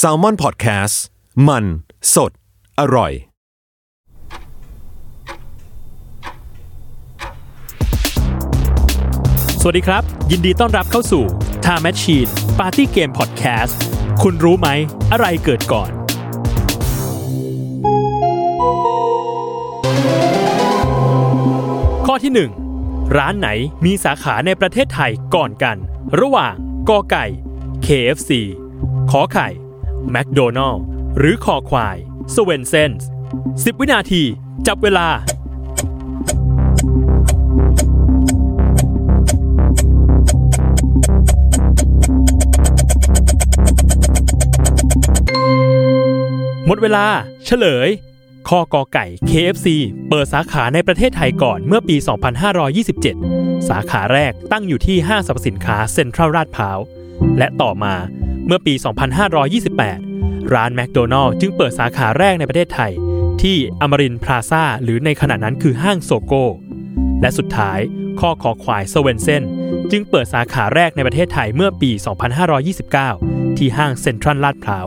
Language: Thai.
s a l ม o n PODCAST มัน สด อร่อย สวัสดีครับ ยินดีต้อนรับเข้าสู่ Time Machine Party Game Podcast คุณรู้ไหม อะไรเกิดก่อน ข้อที่ 1 ร้านไหนมีสาขาในประเทศไทยก่อนกัน ระหว่างกอไก่ KFC ขอไข่ McDonald หรือคอควาย s w e n s o n s 10 วินาที จับเวลา หมดเวลา เฉลยข้อกอไก่ KFC เปิดสาขาในประเทศไทยก่อนเมื่อปี 2527 สาขาแรกตั้งอยู่ที่ห้างสรรพสินค้าเซ็นทรัลลาดพร้าว และต่อมาเมื่อปี 2528 ร้านแมคโดนัลล์จึงเปิดสาขาแรกในประเทศไทย ที่อมรินพลาซ่าหรือในขณะนั้นคือห้างโซโก้ และสุดท้ายข้อขอควายเซเวนเซนจึงเปิดสาขาแรกในประเทศไทยเมื่อปี 2529 ที่ห้างเซ็นทรัลลาดพร้าว